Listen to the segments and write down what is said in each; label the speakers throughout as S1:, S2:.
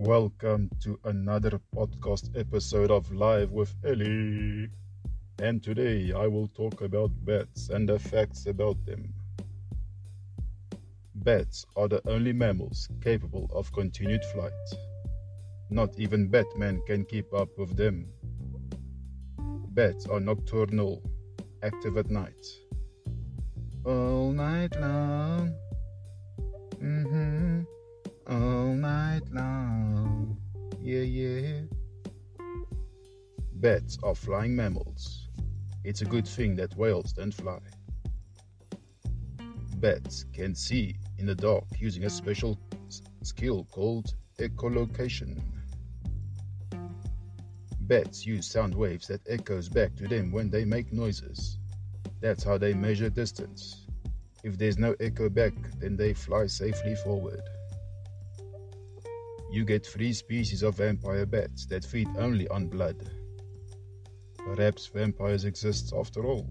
S1: Welcome to another podcast episode of Live with Ellie. And today I will talk about bats and the facts about them. Bats are the only mammals capable of continued flight. Not even Batman can keep up with them. Bats are nocturnal, active at night. All night long. Yeah. Bats are flying mammals. It's a good thing that whales don't fly. Bats can see in the dark using a special skill called echolocation. Bats use sound waves that echoes back to them when they make noises. That's how they measure distance. If there's no echo back, then they fly safely forward. You get three species of vampire bats that feed only on blood. Perhaps vampires exist after all.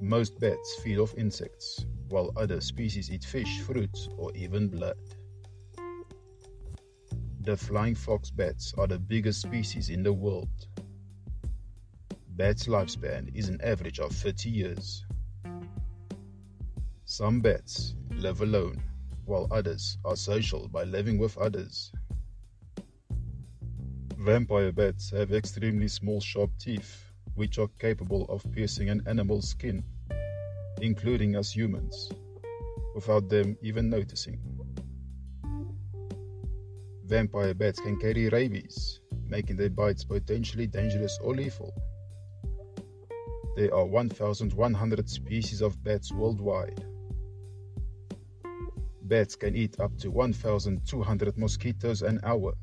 S1: Most bats feed off insects, while other species eat fish, fruit, or even blood. The flying fox bats are the biggest species in the world. Bats' lifespan is an average of 30 years. Some bats live alone, while others are social by living with others. Vampire bats have extremely small sharp teeth, which are capable of piercing an animal's skin, including us humans, without them even noticing. Vampire bats can carry rabies, making their bites potentially dangerous or lethal. There are 1,100 species of bats worldwide. Bats can eat up to 1,200 mosquitoes an hour,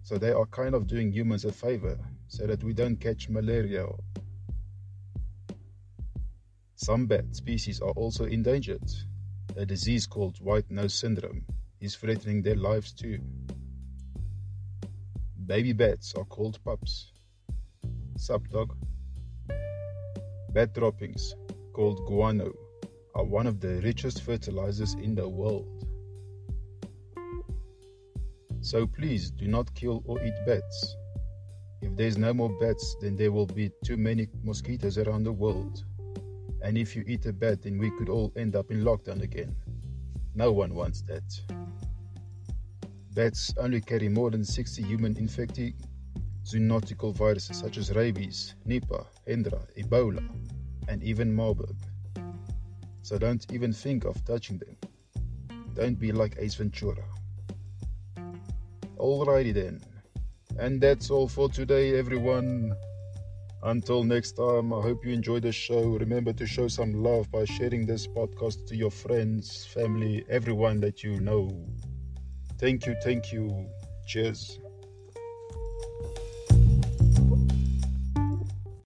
S1: so they are kind of doing humans a favor so that we don't catch malaria. Some bat species are also endangered. A disease called white nose syndrome is threatening their lives too. Baby bats are called pups. Sup, dog? Bat droppings, called guano, are one of the richest fertilizers in the world. So please do not kill or eat bats. If there's no more bats, then there will be too many mosquitoes around the world. And if you eat a bat, then we could all end up in lockdown again. No one wants that. Bats only carry more than 60 human infecting zoonotical viruses such as rabies, Nipah, Hendra, Ebola, and even Marburg. So don't even think of touching them. Don't be like Ace Ventura. Alrighty then. And that's all for today, everyone. Until next time, I hope you enjoyed the show. Remember to show some love by sharing this podcast to your friends, family, everyone that you know. Thank you, thank you. Cheers.